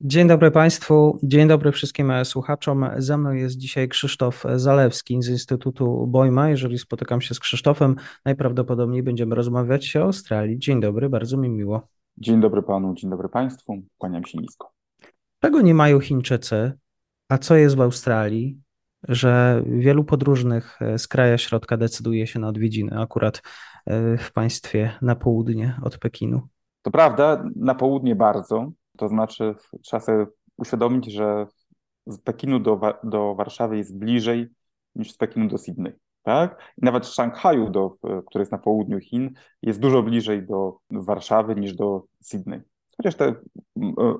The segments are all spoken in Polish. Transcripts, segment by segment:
Dzień dobry Państwu, dzień dobry wszystkim słuchaczom. Ze mną jest dzisiaj Krzysztof Zalewski z Instytutu Bojma. Jeżeli spotykam się z Krzysztofem, najprawdopodobniej będziemy rozmawiać o Australii. Dzień dobry, bardzo mi miło. Dzień dobry Panu, dzień dobry Państwu, kłaniam się nisko. Czego nie mają Chińczycy, a co jest w Australii, że wielu podróżnych z kraja środka decyduje się na odwiedziny akurat e, w państwie na południe od Pekinu? To prawda, na południe bardzo, to znaczy, trzeba sobie uświadomić, że z Pekinu do, do Warszawy jest bliżej niż z Pekinu do Sydney. Tak? I nawet z Szanghaju, do, który jest na południu Chin, jest dużo bliżej do Warszawy niż do Sydney. Chociaż te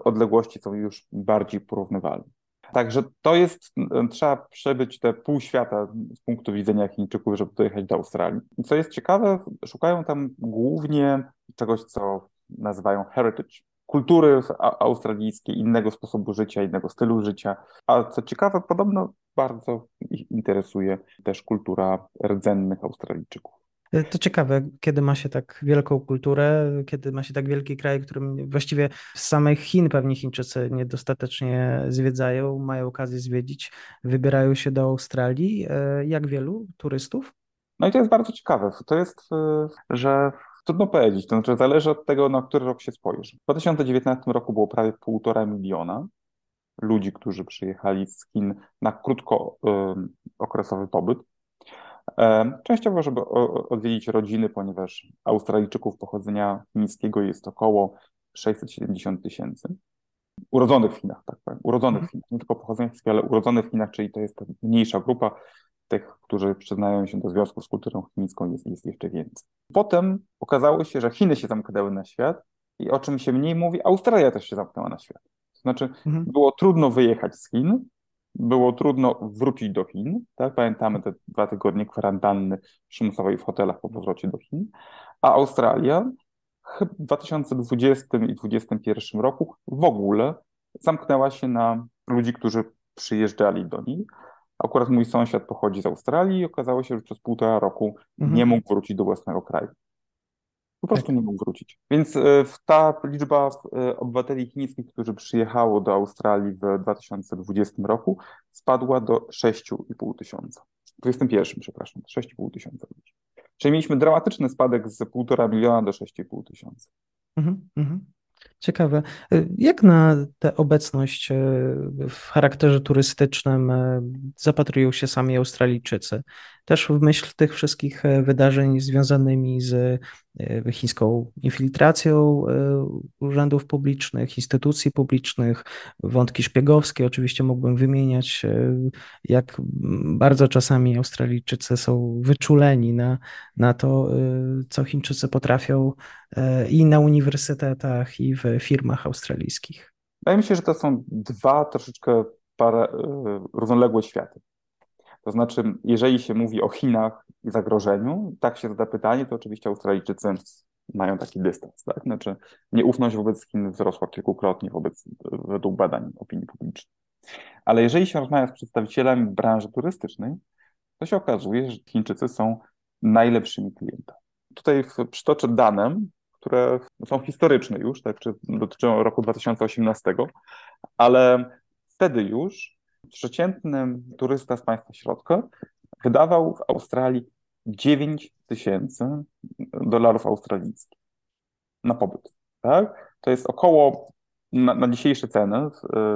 odległości są już bardziej porównywalne. Także to jest, trzeba przebyć te pół świata z punktu widzenia Chińczyków, żeby dojechać do Australii. I co jest ciekawe, szukają tam głównie czegoś, co nazywają heritage, kultury australijskiej, innego sposobu życia, innego stylu życia. A co ciekawe, podobno bardzo ich interesuje też kultura rdzennych Australijczyków. To ciekawe, kiedy ma się tak wielką kulturę, kiedy ma się tak wielki kraj, którym właściwie z samych Chin pewnie Chińczycy niedostatecznie zwiedzają, mają okazję zwiedzić, wybierają się do Australii. E, jak wielu turystów? No i to jest bardzo ciekawe. To jest, e, że Trudno powiedzieć, to znaczy zależy od tego, na który rok się spojrzy. W 2019 roku było prawie półtora miliona ludzi, którzy przyjechali z Chin na krótkookresowy pobyt. Częściowo, żeby odwiedzić rodziny, ponieważ Australijczyków pochodzenia chińskiego jest około 670 tysięcy. Urodzonych w Chinach, tak powiem. Urodzonych w Chinach, nie tylko pochodzenia chińskiego, ale urodzonych w Chinach, czyli to jest ta mniejsza grupa tych, którzy przyznają się do związku z kulturą chińską, jest, jest jeszcze więcej. Potem okazało się, że Chiny się zamknęły na świat i o czym się mniej mówi, Australia też się zamknęła na świat. To znaczy, mhm. było trudno wyjechać z Chin, było trudno wrócić do Chin. Tak? Pamiętamy te dwa tygodnie kwarantanny przymusowej w hotelach po powrocie do Chin. A Australia w 2020 i 2021 roku w ogóle zamknęła się na ludzi, którzy przyjeżdżali do niej. Akurat mój sąsiad pochodzi z Australii i okazało się, że przez półtora roku mhm. nie mógł wrócić do własnego kraju. Po prostu tak. nie mógł wrócić. Więc e, ta liczba e, obywateli chińskich, którzy przyjechało do Australii w 2020 roku, spadła do 6,5 tysiąca. W 2021, przepraszam, 6,5 tysiąca ludzi. Czyli mieliśmy dramatyczny spadek z 1,5 miliona do 6,5 tysiąca. Mhm, mhm. Ciekawe. Y, jak na tę obecność y, w charakterze turystycznym y, zapatrują się sami Australijczycy? Też w myśl tych wszystkich wydarzeń związanymi z chińską infiltracją urzędów publicznych, instytucji publicznych, wątki szpiegowskie, oczywiście mógłbym wymieniać, jak bardzo czasami Australijczycy są wyczuleni na, na to, co Chińczycy potrafią i na uniwersytetach, i w firmach australijskich? Wydaje mi się, że to są dwa troszeczkę parę, e, równoległe światy. To znaczy, jeżeli się mówi o Chinach i zagrożeniu, tak się zada pytanie, to oczywiście Australijczycy mają taki dystans. Tak? Znaczy, nieufność wobec Chin wzrosła kilkukrotnie wobec, według badań opinii publicznej. Ale jeżeli się rozmawia z przedstawicielami branży turystycznej, to się okazuje, że Chińczycy są najlepszymi klientami. Tutaj przytoczę dane, które są historyczne już, tak, czy dotyczą roku 2018, ale wtedy już przeciętny turysta z państwa środka wydawał w Australii 9 tysięcy dolarów australijskich na pobyt. Tak? To jest około na, na dzisiejsze ceny,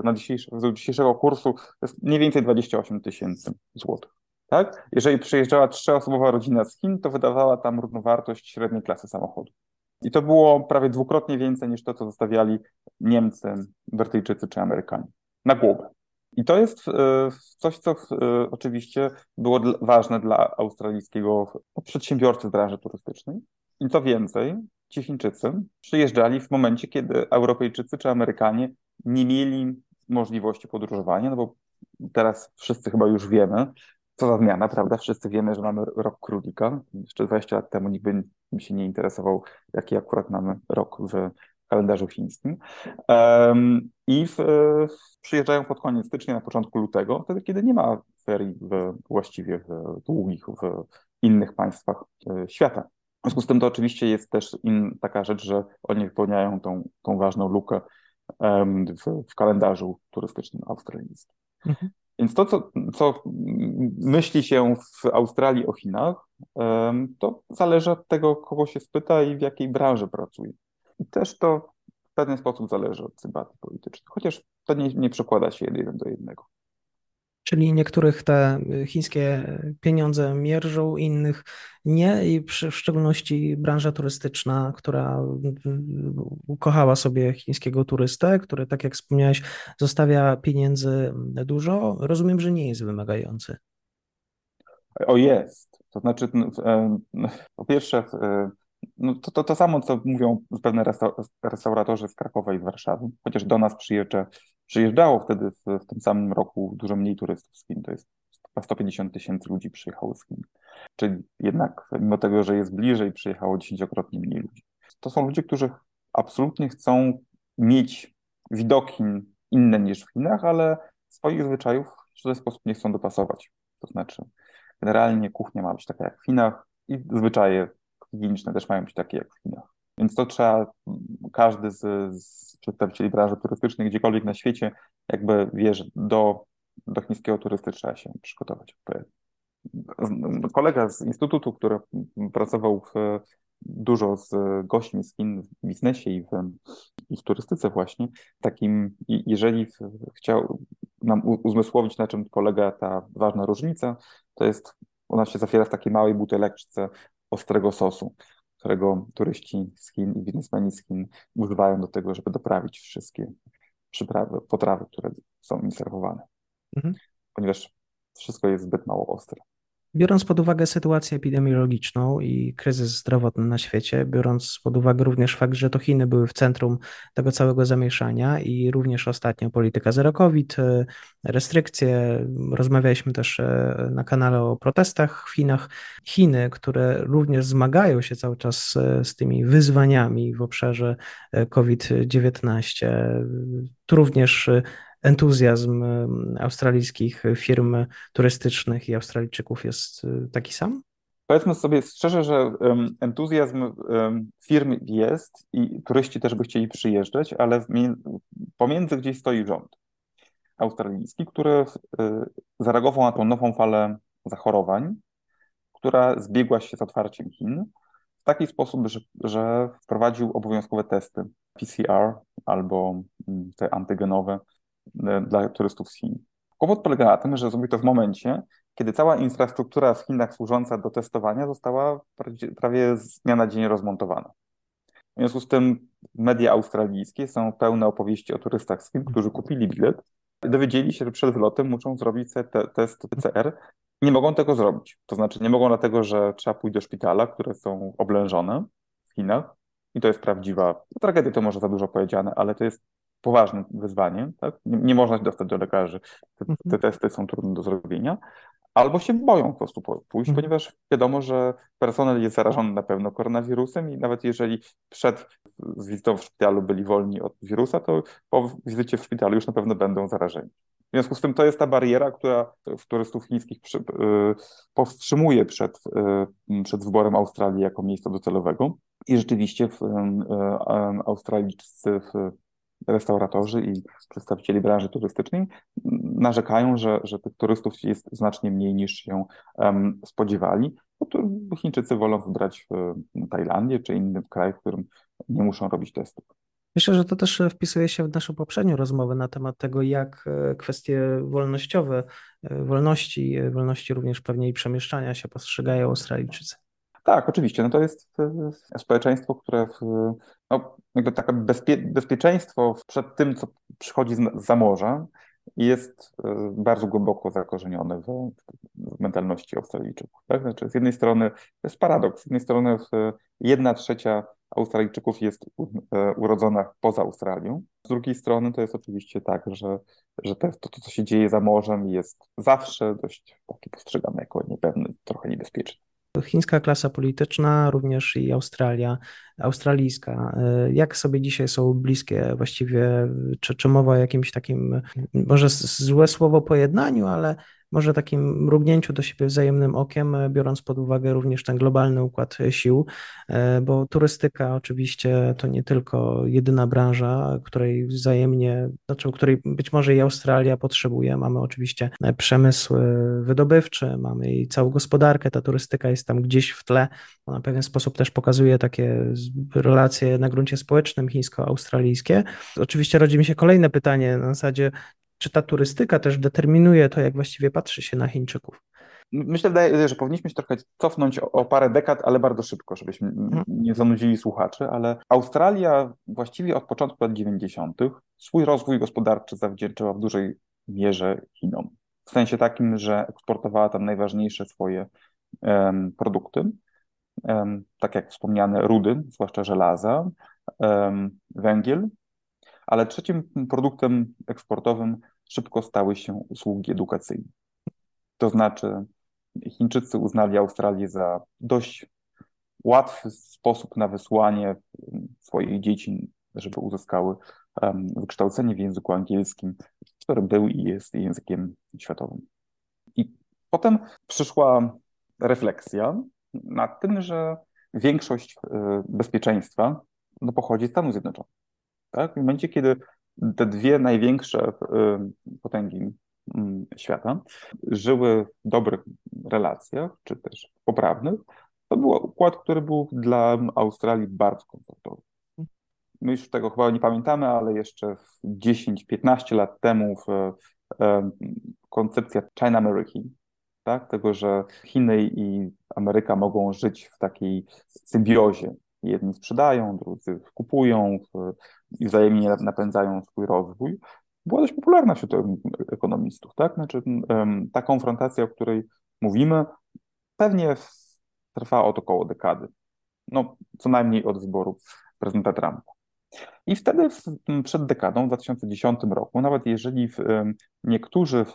na dzisiejsze, z dzisiejszego kursu, to jest mniej więcej 28 tysięcy złotych. Tak? Jeżeli przyjeżdżała trzyosobowa rodzina z Chin, to wydawała tam równowartość średniej klasy samochodu. I to było prawie dwukrotnie więcej niż to, co zostawiali Niemcy, Brytyjczycy czy Amerykanie na głowę. I to jest e, coś, co e, oczywiście było ważne dla australijskiego przedsiębiorcy w branży turystycznej, I co więcej, ci Chińczycy przyjeżdżali w momencie, kiedy Europejczycy czy Amerykanie nie mieli możliwości podróżowania, no bo teraz wszyscy chyba już wiemy, co za zmiana, prawda? Wszyscy wiemy, że mamy rok królika. Jeszcze 20 lat temu nikt by się nie interesował, jaki akurat mamy rok w kalendarzu chińskim. I w, przyjeżdżają pod koniec stycznia, na początku lutego, wtedy, kiedy nie ma ferii w, właściwie w długich w innych państwach e, świata. W związku z tym to oczywiście jest też in, taka rzecz, że oni wypełniają tą, tą ważną lukę w, w, kalendarzu turystycznym australijskim. Mhm. Więc to, co, co myśli się w Australii o Chinach, to zależy od tego, kogo się spyta i w jakiej branży pracuje. I też to w pewien sposób zależy od sympatii politycznych, chociaż to nie, nie przekłada się jeden do jednego. Czyli niektórych te chińskie pieniądze mierzą, innych nie, i przy, w szczególności branża turystyczna, która ukochała sobie chińskiego turystę, który, tak jak wspomniałeś, zostawia pieniędzy dużo, rozumiem, że nie jest wymagający. O jest. To znaczy, no, po pierwsze, no to, to, to samo, co mówią pewne restauratorzy z Krakowa i z Warszawy, chociaż do nas przyjeżdża, przyjeżdżało wtedy w, w tym samym roku dużo mniej turystów z Chin, to jest 150 tysięcy ludzi przyjechało z Chin. Czyli jednak, mimo tego, że jest bliżej, przyjechało dziesięciokrotnie mniej ludzi. To są ludzie, którzy absolutnie chcą mieć widoki inne niż w Chinach, ale swoich zwyczajów w żaden sposób nie chcą dopasować. To znaczy, generalnie kuchnia ma być taka jak w Chinach i zwyczaje higieniczne też mają być takie jak w Chinach. Więc to trzeba, każdy z, z przedstawicieli branży turystycznej gdziekolwiek na świecie jakby wie, że do, do chińskiego turysty trzeba się przygotować. Kolega z instytutu, który pracował w, dużo z gośćmi z Chin w biznesie i w, i w turystyce właśnie, takim, jeżeli chciał nam uzmysłowić, na czym polega ta ważna różnica, to jest, ona się zawiera w takiej małej buteleczce ostrego sosu, którego turyści z Chin i biznesmeni z Chin używają do tego, żeby doprawić wszystkie przyprawy, potrawy, które są im serwowane. Mhm. Ponieważ wszystko jest zbyt mało ostre. Biorąc pod uwagę sytuację epidemiologiczną i kryzys zdrowotny na świecie, biorąc pod uwagę również fakt, że to Chiny były w centrum tego całego zamieszania i również ostatnio polityka zero COVID, e, restrykcje, rozmawialiśmy też e, na kanale o protestach w Chinach. Chiny, które również zmagają się cały czas e, z tymi wyzwaniami w obszarze COVID-19, tu również entuzjazm australijskich firm turystycznych i Australijczyków jest y, taki sam? Powiedzmy sobie szczerze, że entuzjazm firm jest i turyści też by chcieli przyjeżdżać, ale pomiędzy gdzieś stoi rząd australijski, który y, zareagował na tą nową falę zachorowań, która zbiegła się z otwarciem Chin w taki sposób, że, że wprowadził obowiązkowe testy PCR albo mm, te antygenowe dla turystów z Chin. Kłopot polega na tym, że zrobił to w momencie, kiedy cała infrastruktura w Chinach służąca do testowania została prawie z dnia na dzień rozmontowana. W związku z tym media australijskie są pełne opowieści o turystach z Chin, którzy kupili bilet i dowiedzieli się, że przed wylotem muszą zrobić te test PCR. Nie mogą tego zrobić. To znaczy nie mogą dlatego, że trzeba pójść do szpitala, które są oblężone w Chinach. I to jest prawdziwa tragedia, to może za dużo powiedziane, ale to jest poważnym wyzwaniem, tak? nie, nie można się dostać do lekarzy, te, te, mhm. testy są trudne do zrobienia, albo się boją po prostu pójść, mhm. ponieważ wiadomo, że personel jest zarażony na pewno koronawirusem i nawet jeżeli przed wizytą w szpitalu byli wolni od wirusa, to po wizycie w szpitalu już na pewno będą zarażeni. W związku z tym to jest ta bariera, która w turystów chińskich przy, y, powstrzymuje przed, y, przed wyborem Australii jako miejsca docelowego. I rzeczywiście w, y, Australijczycy w restauratorzy i przedstawicieli branży turystycznej narzekają, że, że tych turystów jest znacznie mniej niż się um, spodziewali. Bo Chińczycy wolą wybrać Tajlandię czy inny kraj, w którym nie muszą robić testów. Myślę, że to też wpisuje się w naszą poprzednią rozmowę na temat tego, jak e, kwestie wolnościowe, e, wolności, e, wolności również pewnie i przemieszczania się postrzegają Australijczycy. Tak, oczywiście. No to jest społeczeństwo, które w, no, jakby takie bezpie, bezpieczeństwo przed tym, co przychodzi za morza, jest e, bardzo głęboko zakorzenione w, w mentalności Australijczyków. Tak? Znaczy, z jednej strony to jest paradoks, z jednej strony jedna trzecia Australijczyków jest e, urodzona poza Australią, z drugiej strony to jest oczywiście tak, że, że to, to, co się dzieje za morzem jest zawsze dość takie postrzegane jako niepewne, trochę niebezpieczne. Chińska klasa polityczna, również i Australia, australijska. E, jak sobie dzisiaj są bliskie właściwie, czy, czy mowa o jakimś takim, może złe słowo pojednaniu, ale może takim mrugnięciu do siebie wzajemnym okiem, e, biorąc pod uwagę również ten globalny układ sił, e, bo turystyka oczywiście to nie tylko jedyna branża, której wzajemnie, znaczy której być może i Australia potrzebuje. Mamy oczywiście przemysł wydobywczy, mamy i całą gospodarkę, ta turystyka jest tam gdzieś w tle. Ona w pewien sposób też pokazuje takie relacje na gruncie społecznym chińsko-australijskie. Oczywiście rodzi mi się kolejne pytanie na zasadzie, czy ta turystyka też determinuje to, jak właściwie patrzy się na Chińczyków? Myślę, że powinniśmy się trochę cofnąć o, parę dekad, ale bardzo szybko, żebyśmy mhm. nie zanudzili słuchaczy, ale Australia właściwie od początku lat 90. swój rozwój gospodarczy zawdzięczała w dużej mierze Chinom. W sensie takim, że eksportowała tam najważniejsze swoje um, produkty, um, tak jak wspomniane rudy, zwłaszcza żelaza, um, węgiel, ale trzecim produktem eksportowym szybko stały się usługi edukacyjne. To znaczy, Chińczycy uznali Australię za dość łatwy sposób na wysłanie swoich dzieci, żeby uzyskały wykształcenie w języku angielskim, którym był i jest językiem światowym. I potem przyszła refleksja nad tym, że większość e, bezpieczeństwa no, pochodzi z Stanów Zjednoczonych. Tak? W momencie, kiedy te dwie największe y, potęgi mm, świata żyły w dobrych relacjach, czy też poprawnych, to był układ, który był dla Australii bardzo komfortowy. My już tego chyba nie pamiętamy, ale jeszcze 10-15 lat temu w, e, koncepcja China-American, tak? tego, że Chiny i Ameryka mogą żyć w takiej symbiozie. Jedni sprzedają, drudzy kupują, i wzajemnie napędzają swój rozwój, była dość popularna wśród ekonomistów. Tak? Znaczy, ta konfrontacja, o której mówimy, pewnie trwa od około dekady. No, co najmniej od wyboru prezydenta Trumpa. I wtedy, przed dekadą, w 2010 roku, nawet jeżeli niektórzy,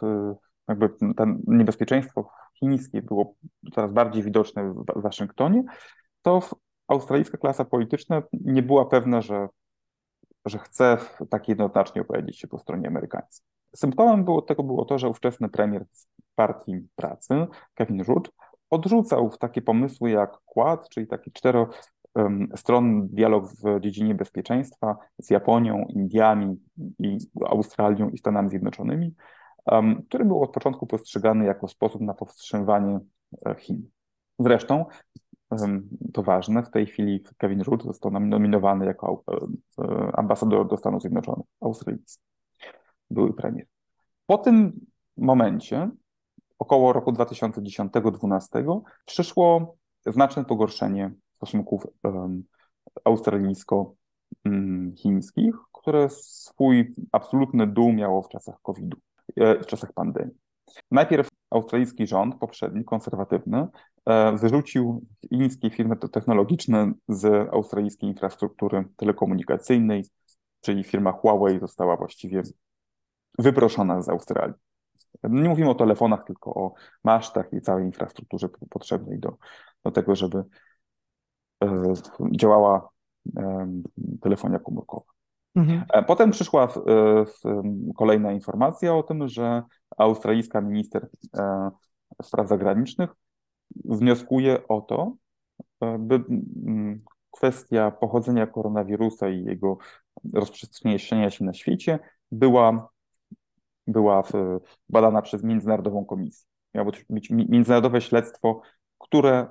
jakby to niebezpieczeństwo chińskie było coraz bardziej widoczne w Waszyngtonie, to australijska klasa polityczna nie była pewna, że że chce tak jednoznacznie opowiedzieć się po stronie amerykańskiej. Symptomem było, tego było to, że ówczesny premier partii pracy, Kevin Rudd, odrzucał takie pomysły jak Quad, czyli taki czterostronny dialog w dziedzinie bezpieczeństwa z Japonią, Indiami, i Australią i Stanami Zjednoczonymi, który był od początku postrzegany jako sposób na powstrzymywanie e, Chin. Zresztą to ważne, w tej chwili Kevin Rudd został nominowany jako e, e, ambasador do Stanów Zjednoczonych, australijski, były premier. Po tym momencie, około roku 2010-2012, przyszło znaczne pogorszenie stosunków australijsko-chińskich, które swój absolutny dół miało w czasach COVID-u, e, w czasach pandemii. Najpierw australijski rząd, poprzedni, konserwatywny, wyrzucił chińskie firmy technologiczne z australijskiej infrastruktury telekomunikacyjnej, czyli firma Huawei została właściwie wyproszona z Australii. Nie mówimy o telefonach, tylko o masztach i całej infrastrukturze potrzebnej do, do tego, żeby e, działała e, telefonia komórkowa. Mhm. E, potem przyszła e, kolejna informacja o tym, że australijska minister e, spraw zagranicznych wnioskuje o to, by kwestia pochodzenia koronawirusa i jego rozprzestrzeniania się na świecie była, była badana przez Międzynarodową Komisję. Miało być międzynarodowe śledztwo, które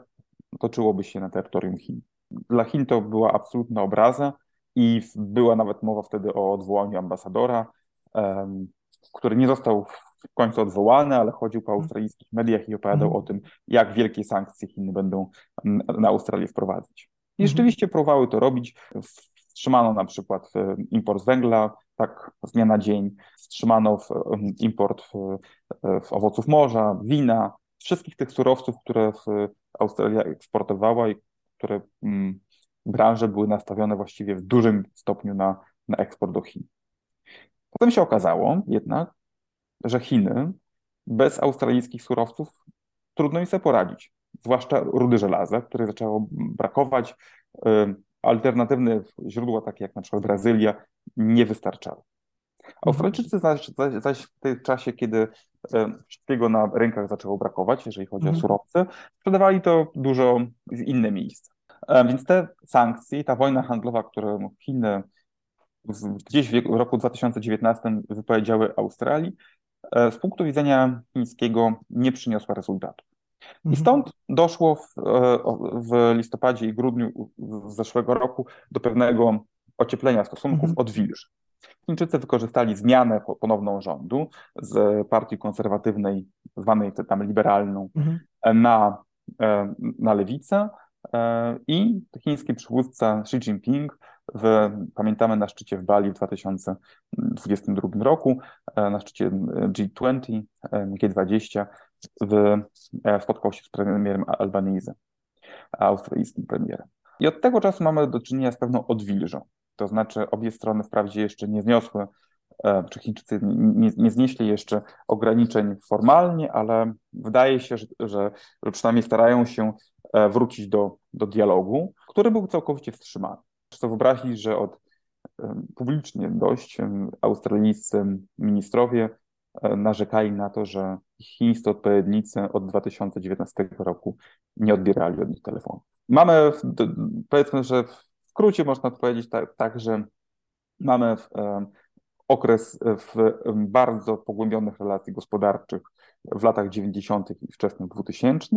toczyłoby się na terytorium Chin. Dla Chin to była absolutna obraza i była nawet mowa wtedy o odwołaniu ambasadora, który nie został w końcu odwołany, ale chodził po australijskich mediach i opowiadał mm. o tym, jak wielkie sankcje Chiny będą na Australię wprowadzać. I mhm. rzeczywiście próbowały to robić. wstrzymano na przykład import węgla, tak z dnia na dzień, wstrzymano import w owoców morza, wina, wszystkich tych surowców, które Australia eksportowała i które mm, branże były nastawione właściwie w dużym stopniu na, na eksport do Chin. Potem się okazało jednak, że Chiny bez australijskich surowców trudno im sobie poradzić, zwłaszcza rudy żelaza, które zaczęło brakować. Alternatywne źródła, takie jak na przykład Brazylia, nie wystarczały. Mhm. Australijczycy zaś, zaś, zaś w tym czasie, kiedy wszystkiego na rynkach zaczęło brakować, jeżeli chodzi mhm. o surowce, sprzedawali to dużo w inne miejsca. Więc te sankcje, ta wojna handlowa, którą Chiny gdzieś w roku 2019 wypowiedziały Australii, z punktu widzenia chińskiego nie przyniosła rezultatu. I mhm. stąd doszło w, e, w, listopadzie i grudniu zeszłego roku do pewnego ocieplenia stosunków, mhm. odwilży. Chińczycy wykorzystali zmianę ponowną rządu z partii konserwatywnej, zwanej tam liberalną, mhm. na, na lewicę i chiński przywódca Xi Jinping w, pamiętamy na szczycie w Bali w 2022 roku, e, na szczycie G20, G20 w, e, spotkał się z premierem Albanizy, australijskim premierem. I od tego czasu mamy do czynienia z pewną odwilżą. To znaczy obie strony wprawdzie jeszcze nie zniosły, e, czy Chińczycy nie, nie znieśli jeszcze ograniczeń formalnie, ale wydaje się, że, że, że przynajmniej starają się wrócić do, do dialogu, który był całkowicie wstrzymany. Trzeba wyobrazić, że od publicznie dość australijscy ministrowie narzekali na to, że chińscy odpowiednicy od 2019 roku nie odbierali od nich telefonu. Mamy, powiedzmy, że w skrócie można powiedzieć tak, tak że mamy okres w bardzo pogłębionych relacji gospodarczych w latach 90. i wczesnych 2000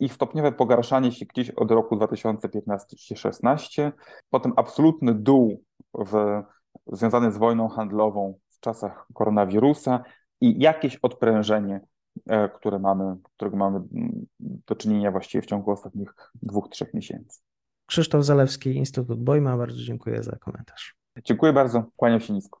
ich stopniowe pogarszanie się gdzieś od roku 2015-16, potem absolutny dół w, związany z wojną handlową w czasach koronawirusa i jakieś odprężenie, e, które mamy, którego mamy mm, do czynienia właściwie w ciągu ostatnich dwóch, trzech miesięcy. Krzysztof Zalewski, Instytut Bojma, bardzo dziękuję za komentarz. Dziękuję bardzo, kłaniam się nisko.